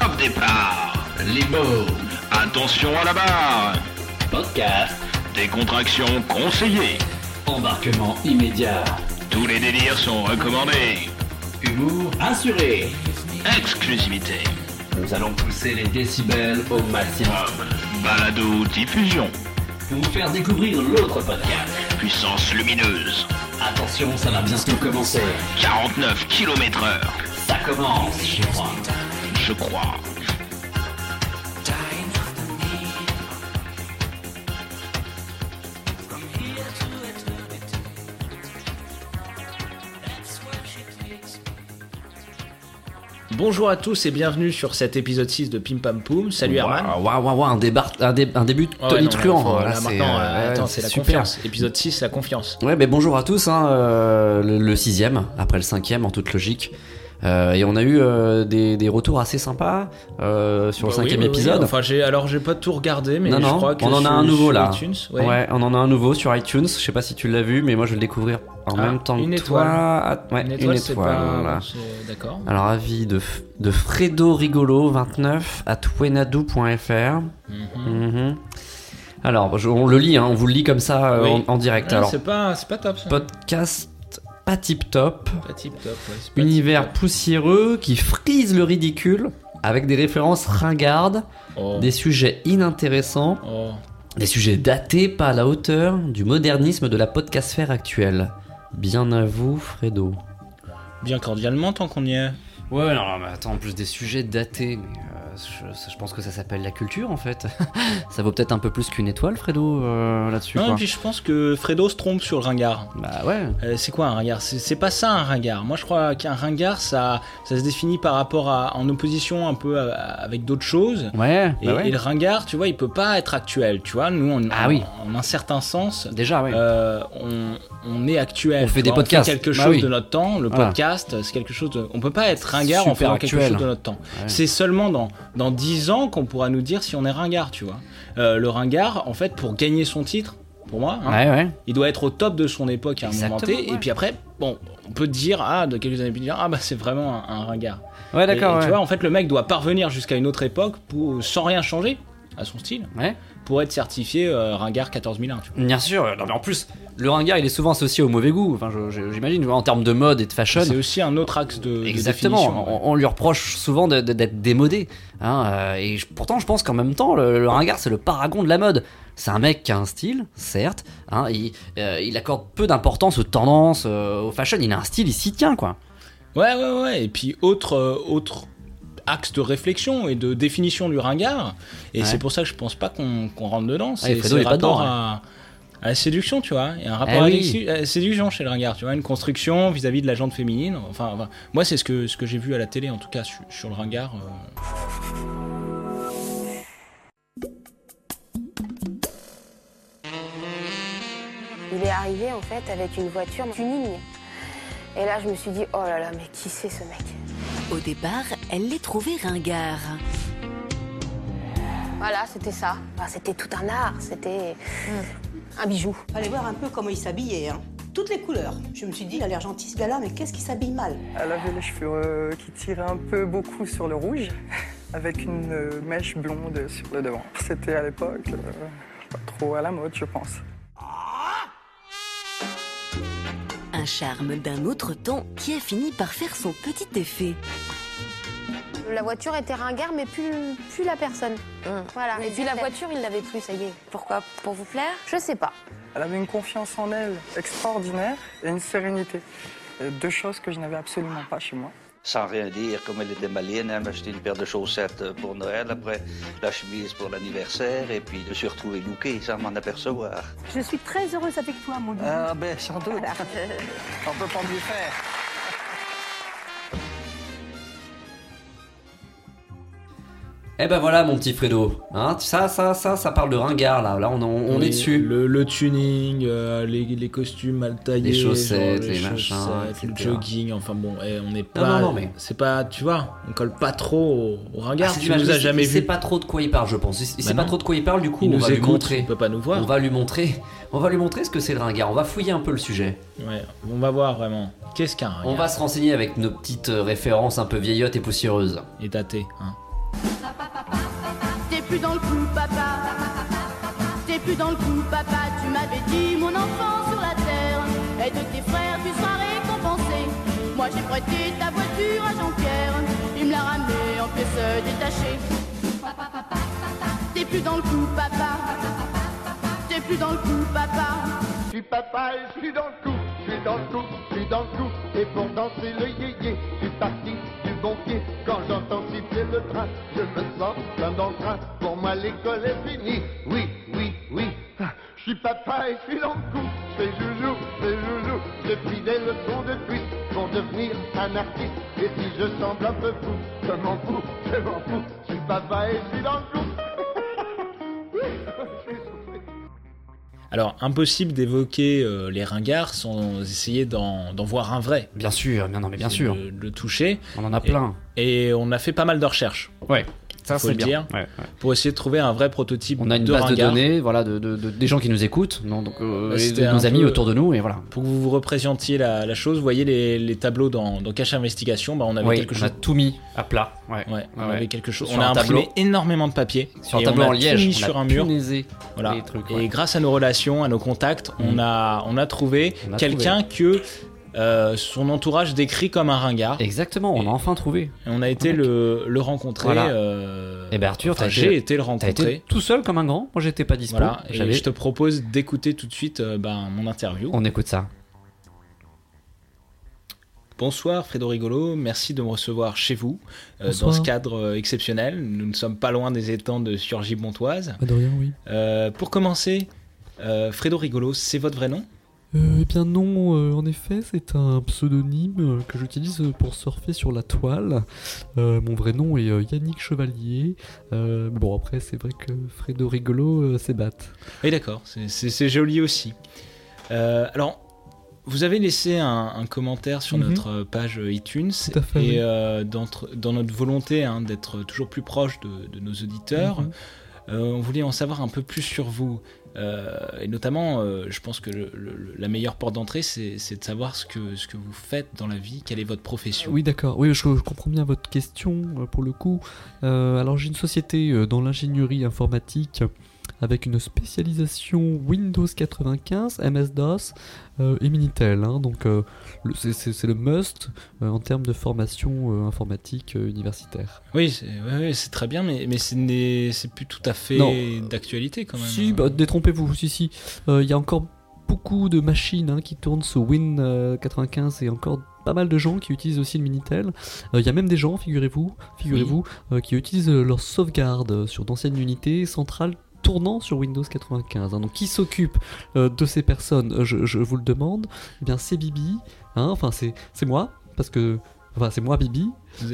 Hop départ, les mots, attention à la barre. Podcast, décontraction conseillée. Embarquement immédiat. Tous les délires sont recommandés. Humour assuré. Exclusivité. Nous allons pousser les décibels au maximum. Balado diffusion pour vous faire découvrir l'autre podcast. Puissance lumineuse Attention, ça va bientôt commencer. 49 km heure Ça commence, je crois. Je crois Bonjour à tous et bienvenue sur cet épisode 6 de Pim Pam Poum. Salut Herman. Waouh, waouh, waouh, un, débar- un, dé- un début Ah ouais, tonitruant. hein, là, c'est, euh, euh, la super. confiance. Épisode 6, la confiance. Ouais, mais bonjour à tous. Hein, euh, le, le sixième, après le cinquième, en toute logique. Euh, et on a eu euh, des, des retours assez sympas euh, sur le Bah oui, cinquième oui, oui. épisode. Enfin, j'ai alors j'ai pas tout regardé, mais non, je non, crois que on en a sur- un nouveau là. iTunes, ouais. ouais. on en a un nouveau sur iTunes. Je sais pas si tu l'as vu, mais moi je vais le découvrir en Ah, même temps une que étoile. toi. Ouais, Une étoile, voilà. D'accord. Alors avis de, F- de Fredo Rigolo 29 à wenadou.fr. Mhm. Mhm. Alors, je- on le lit, hein, on vous le lit comme ça euh, Oui. en, en direct. Ah, Alors, c'est pas, c'est pas top ça. podcast pas tip top, Pas tip top. ouais, c'est pas univers tip top. poussiéreux qui frise le ridicule avec des références ringardes, Oh. des sujets inintéressants, Oh. des sujets datés pas à la hauteur du modernisme de la podcastphère actuelle. Bien à vous, Fredo. Bien cordialement tant qu'on y est. Ouais, non, mais attends, en plus des sujets datés, mais euh, je, je pense que ça s'appelle la culture en fait. ça vaut peut-être un peu plus qu'une étoile, Fredo, euh, là-dessus. Non, et quoi. puis je pense que Fredo se trompe sur le ringard. Bah ouais. Euh, c'est quoi un ringard? C'est, pas ça un ringard. Moi je crois qu'un ringard ça, ça se définit par rapport à en opposition un peu à- avec d'autres choses. Ouais, Et, bah ouais. et le ringard, tu vois, il peut pas être actuel. Tu vois, nous, on, Ah oui. en, un certain sens, Déjà, euh, on, on est actuel. On fait des vois, podcasts. quelque Bah chose oui. de notre temps. Le Voilà. podcast, c'est quelque chose. De, on peut pas être ringard en faisant quelque chose de notre temps. Ouais. C'est seulement dans dans dix ans qu'on pourra nous dire si on est ringard. Tu vois, Euh, le ringard, en fait, pour gagner son titre. Pour moi, hein, ouais, ouais. il doit être au top de son époque à un moment T, et puis après, bon, on peut dire, ah, de quelques années plus tard, ah bah c'est vraiment un, un ringard. Ouais, d'accord. Tu vois, en fait, le mec doit parvenir jusqu'à une autre époque pour, sans rien changer à son style Ouais. pour être certifié euh, ringard 14001. Tu vois. Bien sûr. Non, mais en plus, le ringard, il est souvent associé au mauvais goût. Enfin, j'imagine, en termes de mode et de fashion. C'est aussi un autre axe de, Exactement. On, on lui reproche souvent d'être démodé. hein, euh, et pourtant, je pense qu'en même temps, le, le ringard, c'est le paragon de la mode. C'est un mec qui a un style, certes. hein, il, euh, il accorde peu d'importance aux tendances, euh, au fashion. Il a un style, il s'y tient, quoi. Ouais, ouais, ouais. Et puis, autre, euh, autre axe de réflexion et de définition du ringard, et Ouais. c'est pour ça que je pense pas qu'on rentre dedans, c'est Fredo, c'est pas rapport dedans, à, à la séduction, tu vois. Il y a un rapport Eh à, la oui. sédu- à la séduction chez le ringard, tu vois, une construction vis-à-vis de la jante féminine. Enfin, enfin, moi, c'est ce que, ce que j'ai vu à la télé, en tout cas, sur, sur le ringard. euh. Il est arrivé en fait avec une voiture tuning. Et là, je me suis dit, oh là là, mais qui c'est ce mec? Au départ, elle les trouvait ringards. Voilà, c'était ça. Enfin, c'était tout un art, c'était un bijou. Fallait voir un peu comment il s'habillait, hein. Toutes les couleurs. Je me suis dit, il a l'air gentil ce gars-là, mais qu'est-ce qu'il s'habille mal? Elle avait les cheveux euh, qui tiraient un peu beaucoup sur le rouge, avec une euh, mèche blonde sur le devant. C'était à l'époque euh, pas trop à la mode, je pense. Un charme d'un autre temps qui a fini par faire son petit effet. La voiture était ringard, mais plus, plus la personne. Voilà. Mais Et puis la voiture, il l'avait plus, ça y est. Pourquoi? Pour vous plaire? Je sais pas. Elle avait une confiance en elle extraordinaire et une sérénité. Euh, Deux choses que je n'avais absolument pas chez moi. sans rien dire, comme elle était malienne, elle m'a acheté une paire de chaussettes pour Noël, après la chemise pour l'anniversaire, et puis je me suis retrouvé looké sans m'en apercevoir. Je suis très heureuse avec toi, mon Dieu. Ah ben, sans doute. On peut pas mieux faire. Eh ben voilà mon petit Fredo, hein, ça, ça, ça, ça parle de ringard là, là on, on, on Oui, est dessus. Le, le tuning, euh, les, les costumes mal taillés, Les chaussettes, genre les machins, chaussettes, le etc. jogging, enfin bon, eh, on n'est Non, pas. non, non, mais- C'est pas, tu vois, on colle pas trop au, au ringard. Ah, tu nous as il- jamais il sait vu. pas trop de quoi il parle, je pense. Il, il Bah sait pas non. trop de quoi il parle, du coup Il on nous va lui écoute, montrer. il peut pas nous voir. On va lui montrer. On va lui montrer ce que c'est le ringard. On va fouiller un peu le sujet. Ouais, on va voir vraiment. Qu'est-ce qu'un ringard On va se renseigner avec nos petites euh, références un peu vieillottes et poussiéreuses. Et daté, hein. T'es plus dans le coup, papa. T'es plus dans le coup, papa. Tu m'avais dit, mon enfant sur la terre. Et de tes frères, tu seras récompensé. Moi, j'ai prêté ta voiture à Jean-Pierre. Il me l'a ramené en pièces détachées. T'es plus dans le coup, papa. T'es plus dans le coup, papa. Je suis papa et je suis dans le coup, je suis dans le coup, je suis dans le coup. Et pour danser le yéyé, je suis parti Quand j'entends siffler le train, je me sens plein dans le train. Pour moi l'école est finie, oui, oui, oui. Ah, Je suis papa et je suis dans le coup, je fais joujou, je fais joujou. J'ai pris des leçons de cuisse pour devenir un artiste. Et si je semble un peu fou, je m'en fous, je m'en fous. Je suis papa et je suis dans le coup. Alors, impossible d'évoquer euh, les ringards sans essayer d'en voir un vrai. Bien sûr, bien non mais bien sûr. Le toucher. On en a Et- plein. Et, on a fait pas mal de recherches. Ouais. Ça faut c'est le bien. dire. Ouais, ouais. Pour essayer de trouver un vrai prototype On a une de base de données, voilà, de, de- de- des gens qui nous écoutent, non, donc euh, Bah, et de nos amis peu- autour de nous et voilà. Pour que vous vous représentiez la, la chose, vous voyez les, les tableaux dans, dans Cache Investigation, bah, on avait Oui, quelque on chose. a tout mis à plat. Ouais. Ouais, on Ouais. avait quelque chose. Sur on a imprimé tableau. énormément de papier. Sur un tableau on a en tout liège, mis on sur a un mur. punaisé Voilà. les trucs, Et grâce à nos relations, à nos contacts, on Mm. a on a trouvé On quelqu'un que euh, son entourage décrit comme un ringard. Exactement, on a enfin trouvé. Et on a été le, le rencontrer. Voilà. euh, Eh ben Arthur, enfin, j'ai été- été le T'as rencontrer. été tout seul comme un grand. Moi j'étais pas dispo. Voilà, et J'avais- je te propose d'écouter tout de suite euh, ben, mon interview. On écoute ça. Bonsoir Fredo Rigolo, merci de me recevoir chez vous euh, dans ce cadre euh, exceptionnel. Nous ne sommes pas loin des étangs de Surgy Bontoise. Ah, de rien, oui. Euh, pour commencer, euh, Fredo Rigolo, c'est votre vrai nom? Eh bien non, euh, en effet, c'est un pseudonyme euh, que j'utilise pour surfer sur la toile. Euh, mon vrai nom est euh, Yannick Chevalier. Euh, bon, après, c'est vrai que Fredo Rigolo, euh, c'est bat. Oui, d'accord, c'est- joli aussi. Euh, alors, vous avez laissé un, un commentaire sur Mhm. notre page iTunes Tout à fait, et oui. euh, dans notre volonté hein, d'être toujours plus proche de, de nos auditeurs, Mhm. euh, on voulait en savoir un peu plus sur vous. Euh, et notamment, euh, je pense que le- la meilleure porte d'entrée, c'est de savoir ce que, ce que vous faites dans la vie, quelle est votre profession. Oui, d'accord. Oui, je, comprends bien votre question euh, pour le coup. Alors, j'ai une société dans l'ingénierie informatique avec une spécialisation Windows 95, MS-DOS euh, et Minitel. hein. donc, euh, c'est- le must euh, en termes de formation informatique universitaire. Oui, c'est ouais, très bien, mais, mais ce n'est- c'est plus tout à fait d'actualité quand même. Si, bah, détrompez-vous, si, si. Il y a encore beaucoup de machines hein, qui tournent sous Win euh, 95 et encore pas mal de gens qui utilisent aussi le Minitel. Euh, Il y a même des gens, figurez-vous, figurez-vous, euh, qui utilisent leur sauvegarde sur d'anciennes unités centrales tournant sur Windows 95. hein. Donc qui s'occupe euh, de ces personnes Euh, je, je vous le demande. Eh bien c'est Bibi, hein, enfin c'est c'est moi, parce que... Enfin c'est moi Bibi.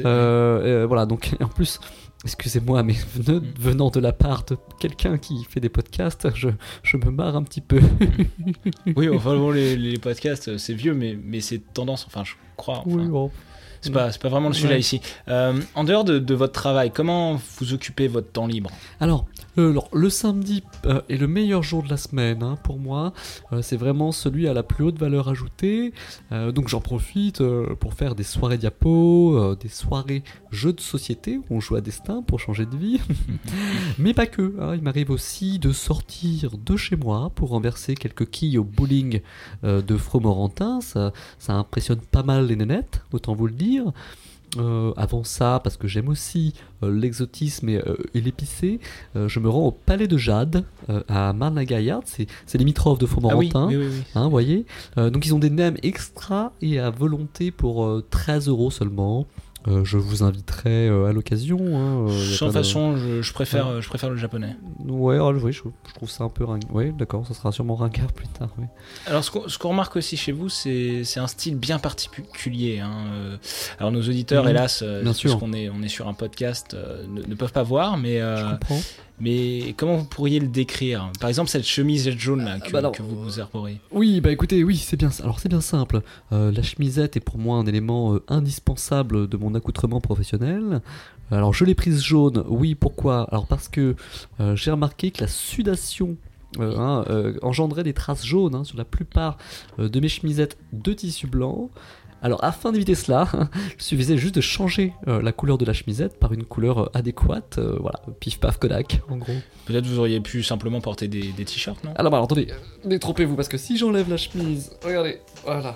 Euh, voilà, donc en plus, excusez-moi, mais venant, venant de la part de quelqu'un qui fait des podcasts, je, je me marre un petit peu. Oui, enfin bon, les, les podcasts, c'est vieux, mais, mais c'est tendance, enfin, je crois. enfin, Oui, bon. C'est pas, pas vraiment le sujet Ouais. ici. Euh, en dehors de, de votre travail, comment vous occupez votre temps libre Alors, euh, alors, le samedi euh, est le meilleur jour de la semaine hein, pour moi. C'est vraiment celui à la plus haute valeur ajoutée. Donc j'en profite pour faire des soirées diapos, des soirées jeux de société où on joue à destin pour changer de vie. Mais pas que. hein. il m'arrive aussi de sortir de chez moi pour renverser quelques quilles au bowling de Fromorantin. Ça, ça impressionne pas mal les nénettes, autant vous le dire. Euh, avant ça, parce que j'aime aussi euh, l'exotisme et, euh, et l'épicé, euh, je me rends au Palais de Jade à Marne-la-Gaillarde. C'est, c'est limitrophe de Fromorantin. Ah oui, oui, oui, oui. Hein, voyez Donc ils ont des nems extra et à volonté pour euh, 13 euros seulement. Euh, je vous inviterai euh, à l'occasion. hein, euh, Sans de- façon, je, je préfère, Ouais. je préfère le japonais. Ouais, oui, je, je trouve ça un peu ringard. Oui, d'accord, ça sera sûrement ringard plus tard. Oui. Alors, ce qu'on qu'on remarque aussi chez vous, c'est un style bien particulier. hein, euh. Alors, nos auditeurs, Mhm. hélas, sûr. puisqu'on est, on est sur un podcast, ne, ne peuvent pas voir, mais. Je comprends. Mais comment vous pourriez le décrire Par exemple, cette chemise jaune là que, bah alors, que vous vous arborez. Oui, bah écoutez, oui, c'est bien. Alors c'est bien simple. Euh, la chemisette est pour moi un élément euh, indispensable de mon accoutrement professionnel. Alors je l'ai prise jaune. Oui, pourquoi? Alors parce que euh, j'ai remarqué que la sudation euh, hein, euh, engendrait des traces jaunes hein, sur la plupart euh, de mes chemisettes de tissu blanc. Alors afin d'éviter cela, il suffisait juste de changer euh, la couleur de la chemisette par une couleur euh, adéquate. euh, voilà, pif paf Kodak en gros. Peut-être vous auriez pu simplement porter des, des t-shirts, non? Alors, bah, alors attendez, détrompez-vous parce que si j'enlève la chemise, regardez, voilà.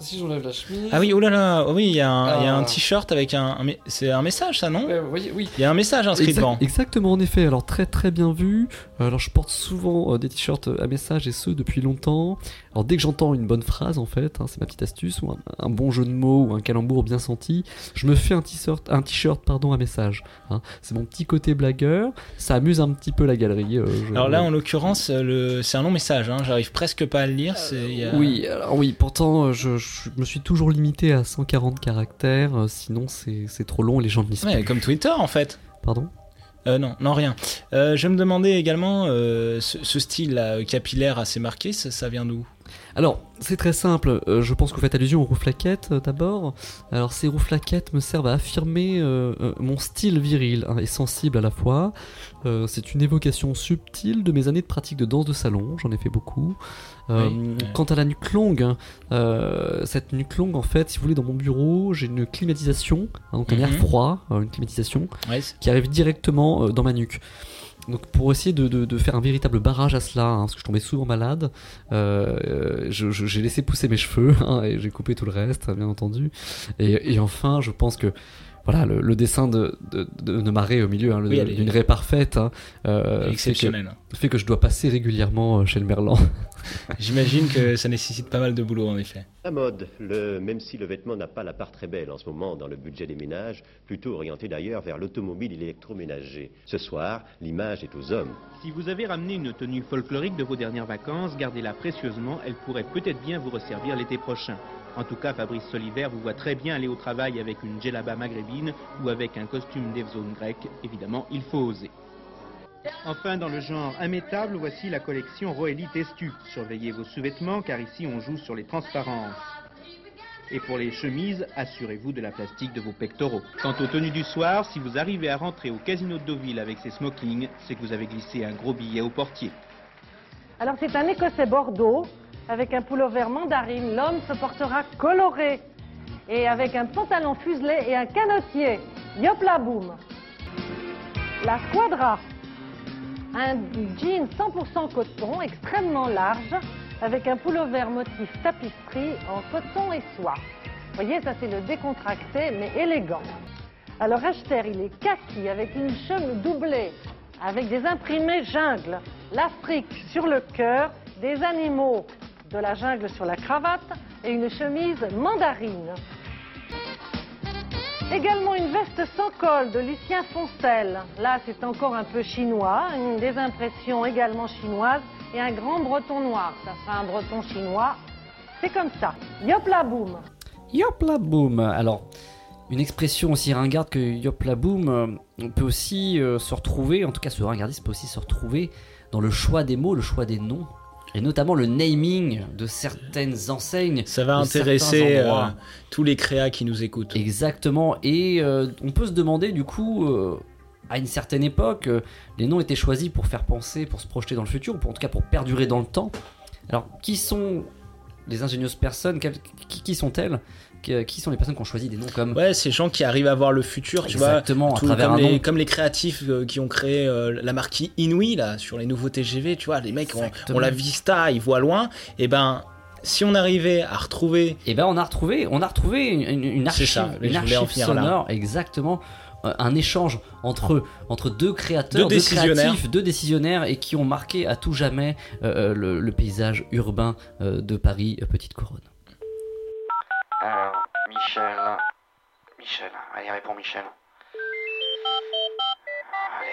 Si j'enlève la chemise. Ah oui, oh là là, oh oui, il y a un, il y a un Ah. t-shirt avec un, c'est un message ça, non? Voyez, oui. Il y a un message inscrit Exact- devant. Exactement, en effet. Alors, très très bien vu. Euh, Alors, je porte souvent euh, des t-shirts à message et ce depuis longtemps. Alors, dès que j'entends une bonne phrase, en fait, hein, c'est ma petite astuce, ou un, un bon jeu de mots ou un calembour bien senti, je me fais un t-shirt, un t-shirt pardon, à message. hein. C'est mon petit côté blagueur. Ça amuse un petit peu la galerie. euh, je- Alors là, en l'occurrence, euh, le- c'est un long message, hein, j'arrive presque pas à le lire. a- Oui, alors oui, pourtant euh, je, je me suis toujours limité à 140 caractères, euh, sinon c'est c'est trop long et les gens ne lisent Ouais, plus. comme Twitter en fait. Pardon? Euh, non, non, rien. Euh, je me demandais également, euh, ce, ce style là, capillaire assez marqué, ça, ça vient d'où? Alors, c'est très simple, euh, je pense que vous faites allusion aux rouflaquettes euh, d'abord. Alors, ces rouflaquettes me servent à affirmer euh, mon style viril hein, et sensible à la fois. C'est une évocation subtile de mes années de pratique de danse de salon, j'en ai fait beaucoup. Oui. Quant à la nuque longue, hein, cette nuque longue, en fait, si vous voulez, dans mon bureau, j'ai une climatisation, hein, donc un air Mhm. froid, une climatisation, Ouais, qui arrive directement dans ma nuque. Donc pour essayer de, de- de faire un véritable barrage à cela, hein, parce que je tombais souvent malade, euh, je- j'ai laissé pousser mes cheveux hein, et j'ai coupé tout le reste, bien entendu. Et enfin, je pense que voilà, le, le dessin de, de, de, de marée au milieu, hein, Oui, est- d'une raie parfaite, hein, euh, fait, Exceptionnelle. que, fait que je dois passer régulièrement euh, chez le Merlan. J'imagine que ça nécessite pas mal de boulot en effet. La mode, le, même si le vêtement n'a pas la part très belle en ce moment dans le budget des ménages, plutôt orienté d'ailleurs vers l'automobile et l'électroménager. Ce soir, l'image est aux hommes. Si vous avez ramené une tenue folklorique de vos dernières vacances, gardez-la précieusement, elle pourrait peut-être bien vous resservir l'été prochain. En tout cas, Fabrice Soliver vous voit très bien aller au travail avec une djellaba maghrébine ou avec un costume d'Evzone grec. Évidemment, il faut oser. Enfin, dans le genre immétable, voici la collection Roelli Testu. Surveillez vos sous-vêtements car ici on joue sur les transparences. Et pour les chemises, assurez-vous de la plastique de vos pectoraux. Quant aux tenues du soir, si vous arrivez à rentrer au casino de Deauville avec ces smokings, c'est que vous avez glissé un gros billet au portier. Alors c'est un écossais bordeaux avec un pullover mandarine. L'homme se portera coloré et avec un pantalon fuselé et un canotier. Yop la boum. La squadra. Un jean 100% coton extrêmement large avec un pullover motif tapisserie en coton et soie. Vous voyez, ça c'est le décontracté mais élégant. Alors Achter, il est kaki avec une chemise doublée, avec des imprimés jungle, l'Afrique sur le cœur, des animaux de la jungle sur la cravate et une chemise mandarine. Également une veste sans col de Lucien Foncel. Là, c'est encore un peu chinois, une des impressions également chinoises et un grand breton noir. Ça sera un breton chinois. C'est comme ça. Yop la boum. Yop la boum Alors, une expression aussi ringarde que yop la boum, euh, on peut aussi euh, se retrouver, en tout cas ce ringardiste peut aussi se retrouver dans le choix des mots, le choix des noms. Et notamment le naming de certaines enseignes. Ça va intéresser euh, tous les créas qui nous écoutent. Exactement. Et euh, on peut se demander du coup, euh, à une certaine époque, les noms étaient choisis pour faire penser, pour se projeter dans le futur, ou pour, en tout cas pour perdurer dans le temps. Alors, qui sont les ingénieuses personnes? Qui sont-elles? Qui, sont les personnes qui ont choisi des noms comme Ouais, ces gens qui arrivent à voir le futur, tu Exactement, vois. à tout travers comme, un les, nom. comme les créatifs euh, qui ont créé euh, la marque Inouï, là, sur les nouveaux TGV, tu vois. Les mecs ont, ont la vista, ils voient loin. Et ben, si on arrivait à retrouver. Et ben, on a retrouvé, on a retrouvé une, une- archive, ça, une archive finir là. sonore, exactement. euh, Un échange entre, entre deux créateurs, Deux décisionnaires. créatifs, deux décisionnaires et qui ont marqué à tout jamais euh, le, le paysage urbain de Paris, Petite Couronne. Alors, Michel, Michel, allez, réponds Michel. Allez.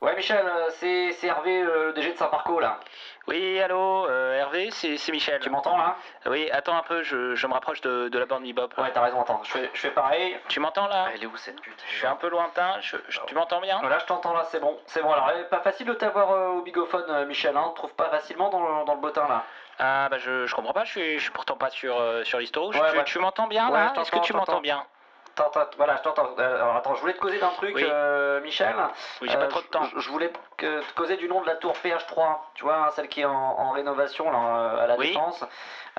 Ouais, Michel, euh, c'est Hervé, euh, le DG de Saint-Parco, là. Oui, allô, euh, Hervé, c'est c'est Michel. Tu m'entends, là? Oui, attends un peu, je, je me rapproche de, de la bande Bebop. Ouais, t'as raison, attends, je fais, je fais pareil. Tu m'entends là? Elle est où cette pute? Je suis un peu lointain, je- je- tu m'entends bien? Là, je t'entends, là, c'est bon. C'est bon, alors, pas facile de t'avoir euh, au bigophone, euh, Michel, hein. On te trouve pas facilement dans le, dans le bottin, là. Ah bah je, je comprends pas, je suis, je suis pourtant pas sur, euh, sur l'historique. Ouais, tu, ouais. tu m'entends bien Ouais, là? je Est-ce que t'entends, tu je m'entends t'entends. bien? Voilà, je t'entends. Euh, alors, attends, je voulais te causer d'un truc, Oui. euh, Michel. Oui, j'ai pas trop de temps. Je, je voulais que- te causer du nom de la tour PH3, tu vois, hein, celle qui est en, en rénovation là, euh, à la Oui. Défense.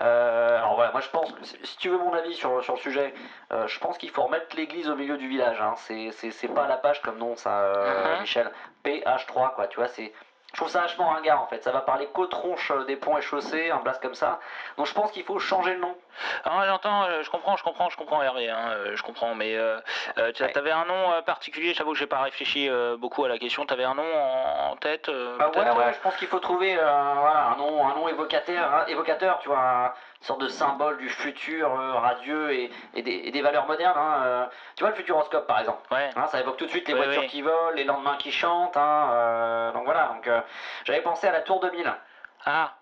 Euh, alors voilà, moi je pense, si tu veux mon avis sur, sur le sujet, euh, je pense qu'il faut remettre l'église au milieu du village. Hein. C'est- C'est c'est pas à la page comme nom, ça, euh, Mhm. Michel. PH3, quoi, tu vois, c'est. Je trouve ça vachement ringard en fait, ça va parler qu'aux tronches euh, des ponts et chaussées, un place comme ça. Donc je pense qu'il faut changer le nom. Ah, j'entends, euh, je comprends, je comprends, je comprends Hervé, hein, euh, je comprends, mais euh, tu avais un nom particulier, j'avoue que j'ai pas réfléchi euh, beaucoup à la question, t'avais un nom en, en tête euh, Bah ouais, ouais, je pense qu'il faut trouver voilà, un nom, un nom évocateur, hein, évocateur, tu vois, un- sorte de symbole du futur euh, radieux et, et des, et des valeurs modernes. hein, euh. tu vois le futuroscope par exemple. Hein, ça évoque tout de suite les voitures qui volent, les lendemains qui chantent. hein, euh, donc voilà, donc j'avais pensé à la Tour 2000. Ah,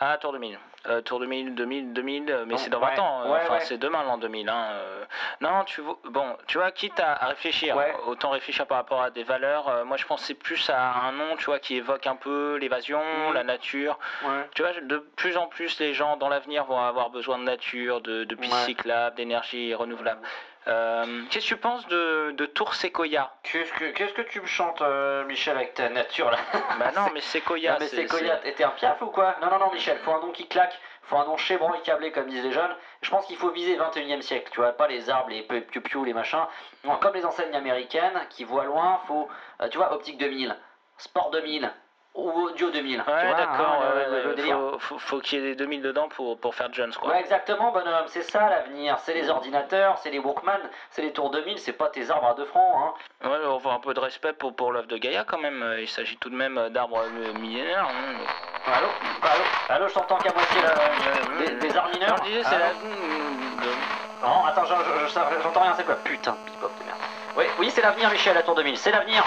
ah, Tour 2000. Euh, Tour 2000, 2000, 2000, euh, mais c'est dans ouais, 20 ans, euh, ouais, enfin ouais. c'est demain l'an 2000. Hein, euh. Non, tu vois, bon, tu vois, quitte à, à réfléchir, autant réfléchir par rapport à des valeurs. moi je pensais plus à un nom, tu vois, qui évoque un peu l'évasion, Mhm. la nature. Tu vois, de plus en plus les gens dans l'avenir vont avoir besoin de nature, de, de pistes cyclables, d'énergie renouvelable. Euh, Qu'est-ce que tu penses de, de Tour Sequoia Qu'est-ce que, qu'est-ce que tu me chantes, euh, Michel, avec ta nature là Bah non, mais Sequoia, Non, mais Sequoia, t'es un piaf ou quoi? Non, non, non, Michel, faut un nom qui claque, faut un nom chébran et câblé, comme disent les jeunes. Je pense qu'il faut viser 21 e siècle, tu vois, pas les arbres, les piou-piou, les machins. Non, comme les enseignes américaines qui voient loin, faut, euh, tu vois, Optique 2000, Sport 2000, ou Audio 2000. tu Ouais, d'accord, hein, ouais, faut, faut, faut qu'il y ait des 2000 dedans pour, pour faire Jones, quoi. Ouais, exactement, bonhomme, c'est ça l'avenir. C'est les ordinateurs, c'est les Walkman, c'est les Tours 2000, c'est pas tes arbres à deux francs, hein. Ouais, on voit un peu de respect pour, pour l'œuvre de Gaïa quand même. Euh, Il s'agit tout de même euh, d'arbres euh, millénaires. hein. Allô Allô Allô, je t'entends qu'à moitié là. Des, des arts mineurs c'est la- Non, attends, je- je- je- j'entends rien, c'est quoi? Putain, bebop de merde. Oui, oui, c'est l'avenir, Michel, la Tour 2000, c'est l'avenir.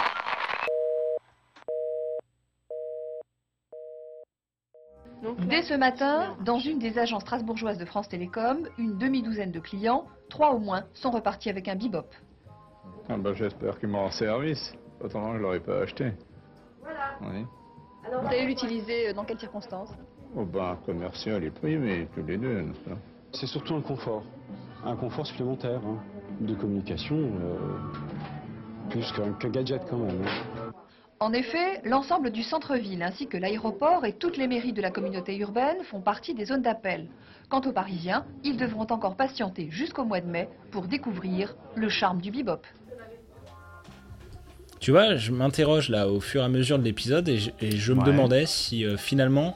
Dès ce matin, dans une des agences strasbourgeoises de France Télécom, une demi-douzaine de clients, trois au moins, sont repartis avec un bebop. Ah bah, J'espère qu'il m'en rend service. Autrement, je l'aurais pas acheté. Voilà. Oui. Alors, vous allez l'utiliser dans quelles circonstances? Au bar commercial et privé, tous les deux, n'est-ce pas? C'est surtout un confort, un confort supplémentaire hein, de communication, euh, plus qu'un qu'un gadget quand même. hein. En effet, l'ensemble du centre-ville ainsi que l'aéroport et toutes les mairies de la communauté urbaine font partie des zones d'appel. Quant aux Parisiens, ils devront encore patienter jusqu'au mois de mai pour découvrir le charme du bebop. Tu vois, je m'interroge là au fur et à mesure de l'épisode et je, et je me Ouais. demandais si euh, finalement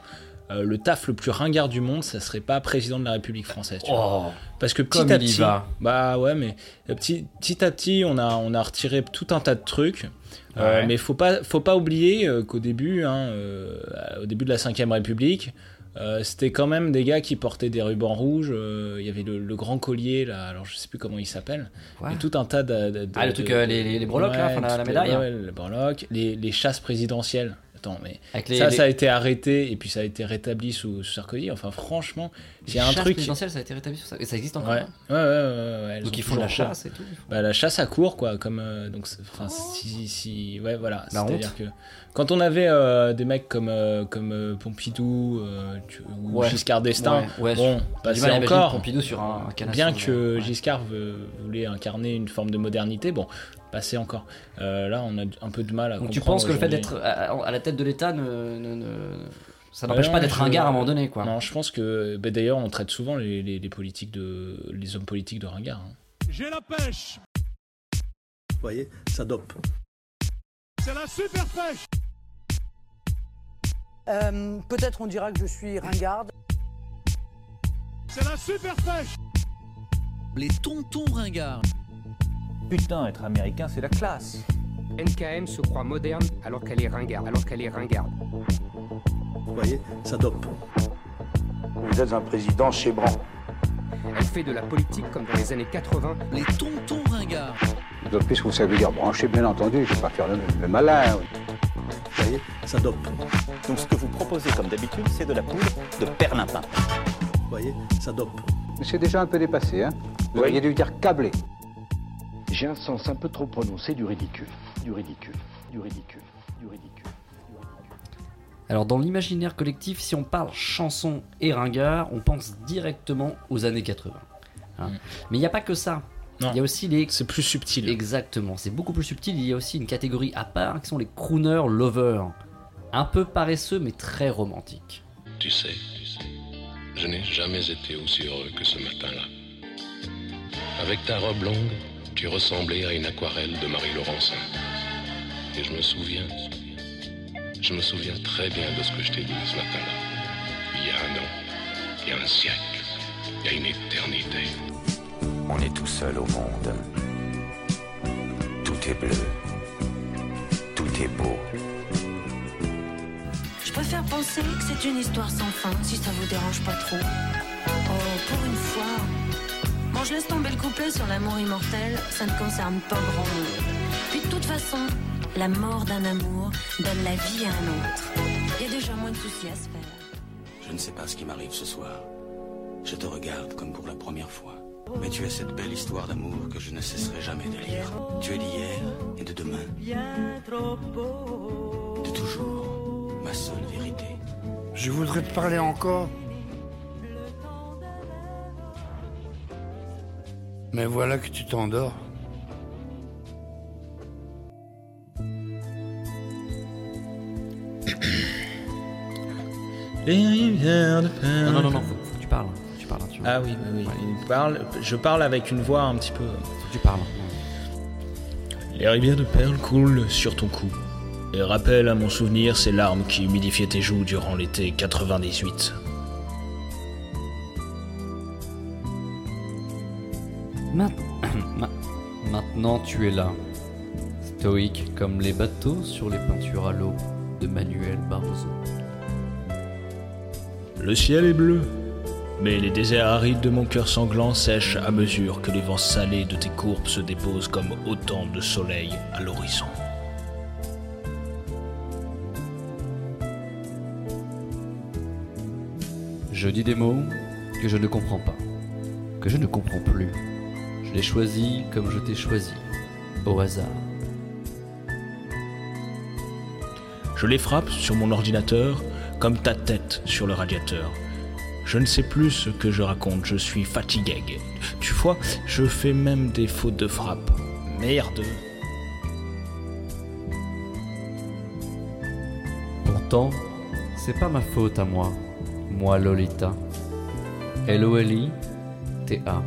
euh, le taf le plus ringard du monde, ça serait pas président de la République française. tu vois. Oh, Parce que petit à petit, bah ouais, mais euh, petit, petit à petit, on a, on a retiré tout un tas de trucs. Euh, Ouais. mais faut pas, faut pas oublier euh, qu'au début, hein, au début de la 5ème République, c'était quand même des gars qui portaient des rubans rouges. Il y avait le, le grand collier là, alors je sais plus comment il s'appelle. Ouais. Tout un tas de. de- Ah, le truc, les- les- breloques, là, enfin, la- la les- médaille. ouais, les breloques, les, les chasses présidentielles. Mais Avec les- ça, les- ça a été arrêté et puis ça a été rétabli sous, sous Sarkozy. Enfin, franchement, il y a un chasse truc. présidentielle, ça a été rétabli sur ça. Et ça existe encore Ouais, hein ouais, ouais, ouais, ouais, elles Donc ils font la chasse et tout, Bah, la chasse à court, quoi. Comme, euh, donc, c'est- enfin, si, si, ouais, voilà. C'est-à-dire que quand on avait euh, des mecs comme, euh, comme euh, Pompidou euh, tu- ou Ouais. Giscard d'Estaing, Ouais, ouais, bon, imaginer encore. Pompidou sur un- un canasson, Bien que Giscard veut- voulait incarner une forme de modernité, bon, encore. Euh, là, on a un peu de mal à Donc tu penses que le fait d'être à, à la tête de l'État ne, ne- ne- ça Bah n'empêche pas d'être un gars à un moment donné quoi. Non, je pense que bah, d'ailleurs on traite souvent les, les- les politiques de les hommes politiques de ringard. hein. J'ai la pêche Vous voyez, ça dope. C'est la super pêche Euh, Peut-être on dira que je suis ringarde. C'est la super pêche Les tontons ringards. Putain, être américain, c'est la classe. NKM se croit moderne alors qu'elle est ringarde, alors qu'elle est ringarde. voyez, ça dope. Vous êtes un président chez Bran. Elle fait de la politique comme dans les années 80. Les tontons ringards. D'autant plus que vous savez dire brancher, bien entendu, je ne vais pas faire le, le malin. Vous voyez, ça dope. Donc ce que vous proposez comme d'habitude, c'est de la poudre de perlimpin. Vous voyez, ça dope. Mais c'est déjà un peu dépassé, hein Vous Oui. auriez dû dire câblé. J'ai un sens un peu trop prononcé du ridicule. Du ridicule. Du ridicule. Du ridicule. Alors dans l'imaginaire collectif, si on parle chanson et ringard, on pense directement aux années 80. hein. Mais il n'y a pas que ça. Non. Il y a aussi les. C'est plus subtil. Exactement, c'est beaucoup plus subtil. Il y a aussi une catégorie à part qui sont les crooners lovers. Un peu paresseux mais très romantiques. Tu sais, je n'ai jamais été aussi heureux que ce matin-là. Avec ta robe longue, tu ressemblais à une aquarelle de Marie Laurencin. Et je me souviens, je me souviens très bien de ce que je t'ai dit ce matin-là. Il y a un an, il y a un siècle, il y a une éternité. On est tout seul au monde. Tout est bleu. Tout est beau. Je préfère penser que c'est une histoire sans fin, si ça vous dérange pas trop. Oh, pour une fois. Je laisse tomber le couplet sur l'amour immortel, ça ne concerne pas grand monde. Puis de toute façon, la mort d'un amour donne la vie à un autre. Il y a déjà moins de soucis à se faire. Je ne sais pas ce qui m'arrive ce soir. Je te regarde comme pour la première fois. Mais tu es cette belle histoire d'amour que je ne cesserai jamais de lire. Tu es d'hier et de demain. De toujours, ma seule vérité. Je voudrais te parler encore. Mais voilà que tu t'endors. Les rivières de Non, non, non, non, faut, faut que tu parles. Tu parles tu vois. Ah oui, oui, oui. Il parle, je parle avec une voix un petit peu. Faut que tu parles. Les rivières de perles coulent sur ton cou et rappellent à mon souvenir ces larmes qui humidifiaient tes joues durant l'été 98. Maintenant tu es là, stoïque comme les bateaux sur les peintures à l'eau de Manuel Barroso. Le ciel est bleu, mais les déserts arides de mon cœur sanglant sèchent à mesure que les vents salés de tes courbes se déposent comme autant de soleil à l'horizon. Je dis des mots que je ne comprends pas, que je ne comprends plus. Je les choisis comme je t'ai choisi, au hasard. Je les frappe sur mon ordinateur comme ta tête sur le radiateur. Je ne sais plus ce que je raconte, je suis fatigué. Tu vois, je fais même des fautes de frappe. Merde. Pourtant, c'est pas ma faute à moi, moi Lolita. L-O-L-I-T-A.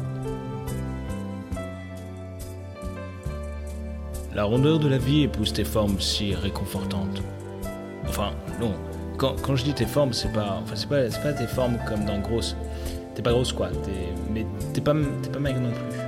La rondeur de la vie épouse tes formes si réconfortantes. Enfin, non. Quand, quand je dis tes formes, c'est pas, enfin, c'est pas, pas tes formes comme dans grosse. T'es pas grosse quoi. T'es, mais t'es pas, t'es pas maigre non plus.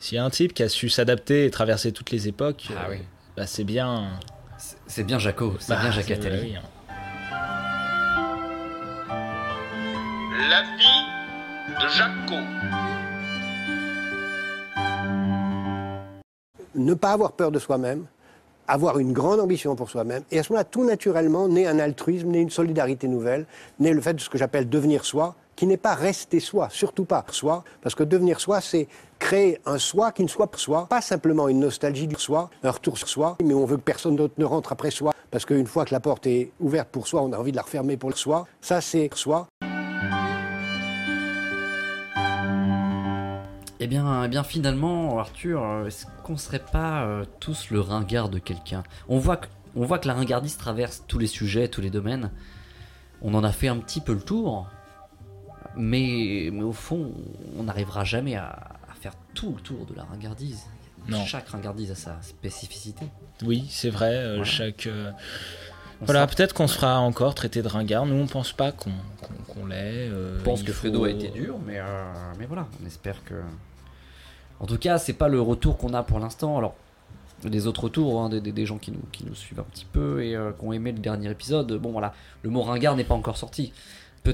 S'il y a un type qui a su s'adapter et traverser toutes les époques, Ah euh, oui. bah c'est bien. C'est bien Jaco, c'est Bah, bien Attali. oui, hein. La vie de Jaco. ne pas avoir peur de soi-même, avoir une grande ambition pour soi-même, et à ce moment-là, tout naturellement, naît un altruisme, naît une solidarité nouvelle, naît le fait de ce que j'appelle devenir soi, qui n'est pas rester soi, surtout pas soi, parce que devenir soi, c'est créer un soi qui ne soit pas soi, pas simplement une nostalgie du soi, un retour sur soi, mais on veut que personne d'autre ne rentre après soi, parce qu'une fois que la porte est ouverte pour soi, on a envie de la refermer pour le soi. Ça, c'est soi. Eh bien, eh bien finalement, Arthur, euh, est-ce qu'on serait pas euh, tous le ringard de quelqu'un? On voit, que, on voit que la ringardise traverse tous les sujets, tous les domaines. On en a fait un petit peu le tour, mais, mais au fond, on n'arrivera jamais à, à faire tout le tour de la ringardise. Non. Chaque ringardise a sa spécificité. Oui, c'est vrai. euh, Voilà. Chaque, euh, Voilà, sera- peut-être qu'on se fera encore traiter de ringard. Nous, on pense pas qu'on qu'on l'est. euh, Je pense il que faut- Fredo a été dur, mais, euh, mais voilà, on espère que. En tout cas, c'est pas le retour qu'on a pour l'instant. Alors, les autres retours, hein, des, des- des gens qui nous, qui nous suivent un petit peu et euh, qui ont aimé le dernier épisode, bon voilà, le mot ringard n'est pas encore sorti.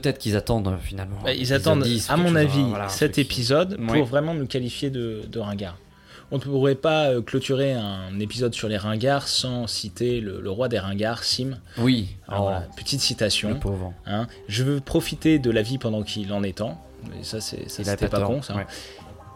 Peut-être qu'ils attendent euh, finalement. Bah, ils attendent, 10, à mon avis, voilà, cet qui- épisode pour vraiment nous qualifier de, de ringard. On ne pourrait pas euh, clôturer un épisode sur les ringards sans citer le, le roi des ringards, Sim. Oui. Alors, Oh. voilà, petite citation. Le pauvre. Hein, je veux profiter de la vie pendant qu'il en est temps. Et ça, c'est, ça c'était pas pas con, ça. ouais.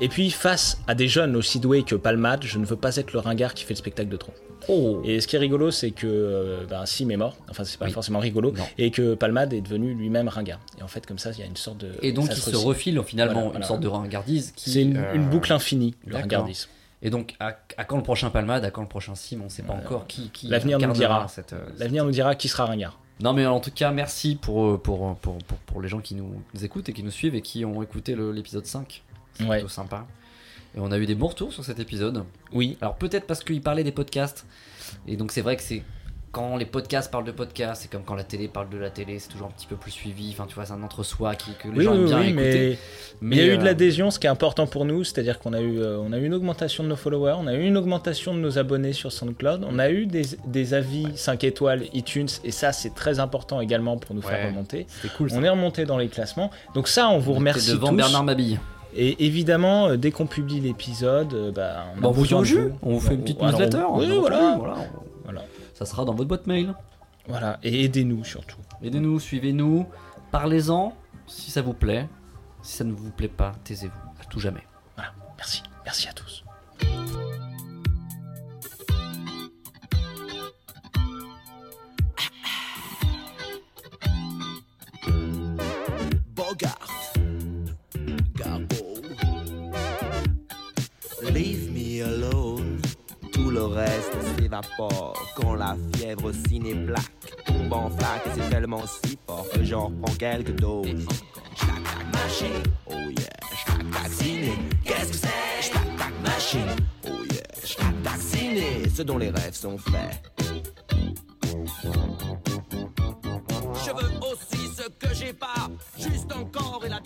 Et puis, face à des jeunes aussi doués que Palmade, je ne veux pas être le ringard qui fait le spectacle de trop. Oh. Et ce qui est rigolo, c'est que euh, ben, Sim est mort. Enfin, c'est pas Oui. forcément rigolo. Non. Et que Palmade est devenu lui-même ringard. Et en fait, comme ça, il y a une sorte de. Et donc, il se refile finalement Voilà, une voilà. sorte de ringardise qui. C'est une, euh, une boucle infinie, le ringardisme. Et donc, à, à quand le prochain Palmade, à quand le prochain Sim, on ne sait pas encore qui. qui L'avenir nous dira. Cette, euh, L'avenir nous dira qui sera ringard. Non mais en tout cas merci pour, euh, pour, pour, pour, pour les gens qui nous, nous écoutent et qui nous suivent et qui ont écouté l'épisode 5. C'est Ouais. plutôt sympa. Et on a eu des bons retours sur cet épisode. Oui. Alors peut-être parce qu'il parlait des podcasts. Et donc c'est vrai que c'est quand les podcasts parlent de podcasts, c'est comme quand la télé parle de la télé, c'est toujours un petit peu plus suivi. Enfin tu vois, c'est un entre-soi qui, que les Oui, gens oui, aiment bien oui, écouter. mais, il y a eu de euh, l'adhésion, ce qui est important pour nous, c'est-à-dire qu'on a eu, euh, on a eu une augmentation de nos followers, on a eu une augmentation de nos abonnés sur SoundCloud, on a eu des, des avis 5 étoiles iTunes, et ça c'est très important également pour nous Ouais, faire remonter. cool, on est remonté dans les classements, donc ça on vous remercie devant tous. Bernard Mabille. Et évidemment, euh, dès qu'on publie l'épisode, euh, bah, on, Bah, on vous de jus. On vous fait une petite Alors, newsletter. Oui, voilà. voilà. Voilà. Ça sera dans votre boîte mail. Voilà, et aidez-nous surtout. Aidez-nous, suivez-nous, parlez-en si ça vous plaît. Si ça ne vous plaît pas, taisez-vous à tout jamais. Voilà, merci, merci à tous. Leave me alone. Tout le reste s'évapore quand la fièvre ciné-plaque tombe en flaque et c'est tellement si fort que j'en reprends quelques doses. Machine, oh yeah, j'tac tac ciné. Qu'est-ce que c'est? J'tac tac machine, oh yeah, j'tac tac ciné. Ce dont les rêves sont faits. Je veux aussi ce que j'ai pas, juste encore et la